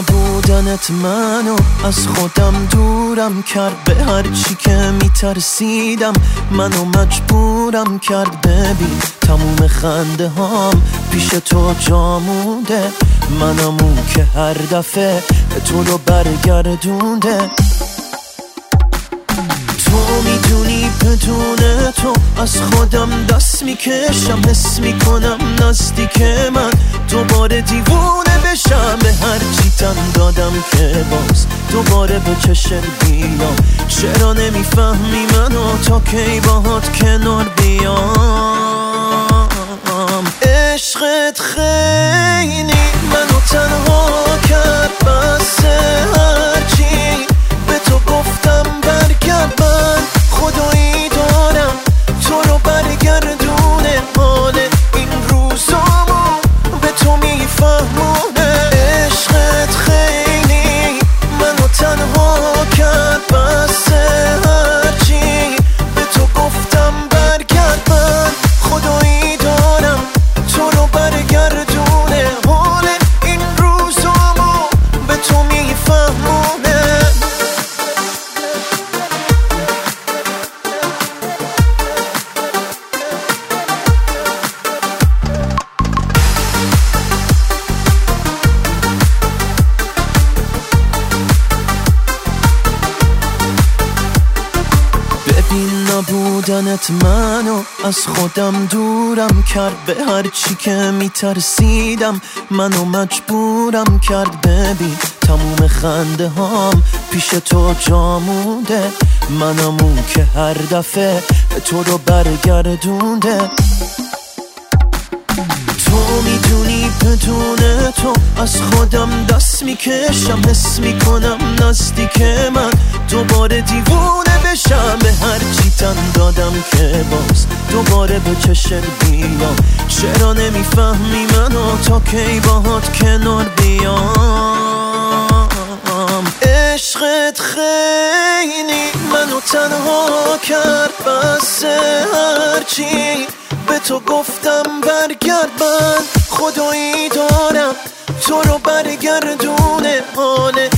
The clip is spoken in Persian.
بودنت منو از خودم دورم کرد به هر چی که میترسیدم. منو مجبورم کرد ببین تموم خنده هام پیش تو جامونده. منم اون که هر دفعه تو رو برگردونده. تو می‌دونی بدون تو از خودم دست می‌کشم. حس می‌کنم نزدیک من دوباره دیوونه بشم. به تن دادم که باز دوباره به چشم بیام. چرا نمی‌فهمی منو تا کی باهات کنار بیام؟ عشقت خیلی نبودنت منو از خودم دورم کرد به هر چی که میترسیدم. منو مجبورم کرد ببین تموم خنده هام پیش تو جامونده منم اون که هر دفعه تو رو برگردونده. تو می‌دونی بدون تو از خودم دست می‌کشم. حس می‌کنم نزدیک من. دوباره دیوونه بشم. به هر چی تن دادم که باز دوباره به چشم بیام. چرا نمی‌فهمی منو تا کی باهات کنار بیام؟ عشقت خیلی منو تنها کرد. بس هرچی به تو گفتم برگرد من خدایی دارم تو رو برگردونه. حال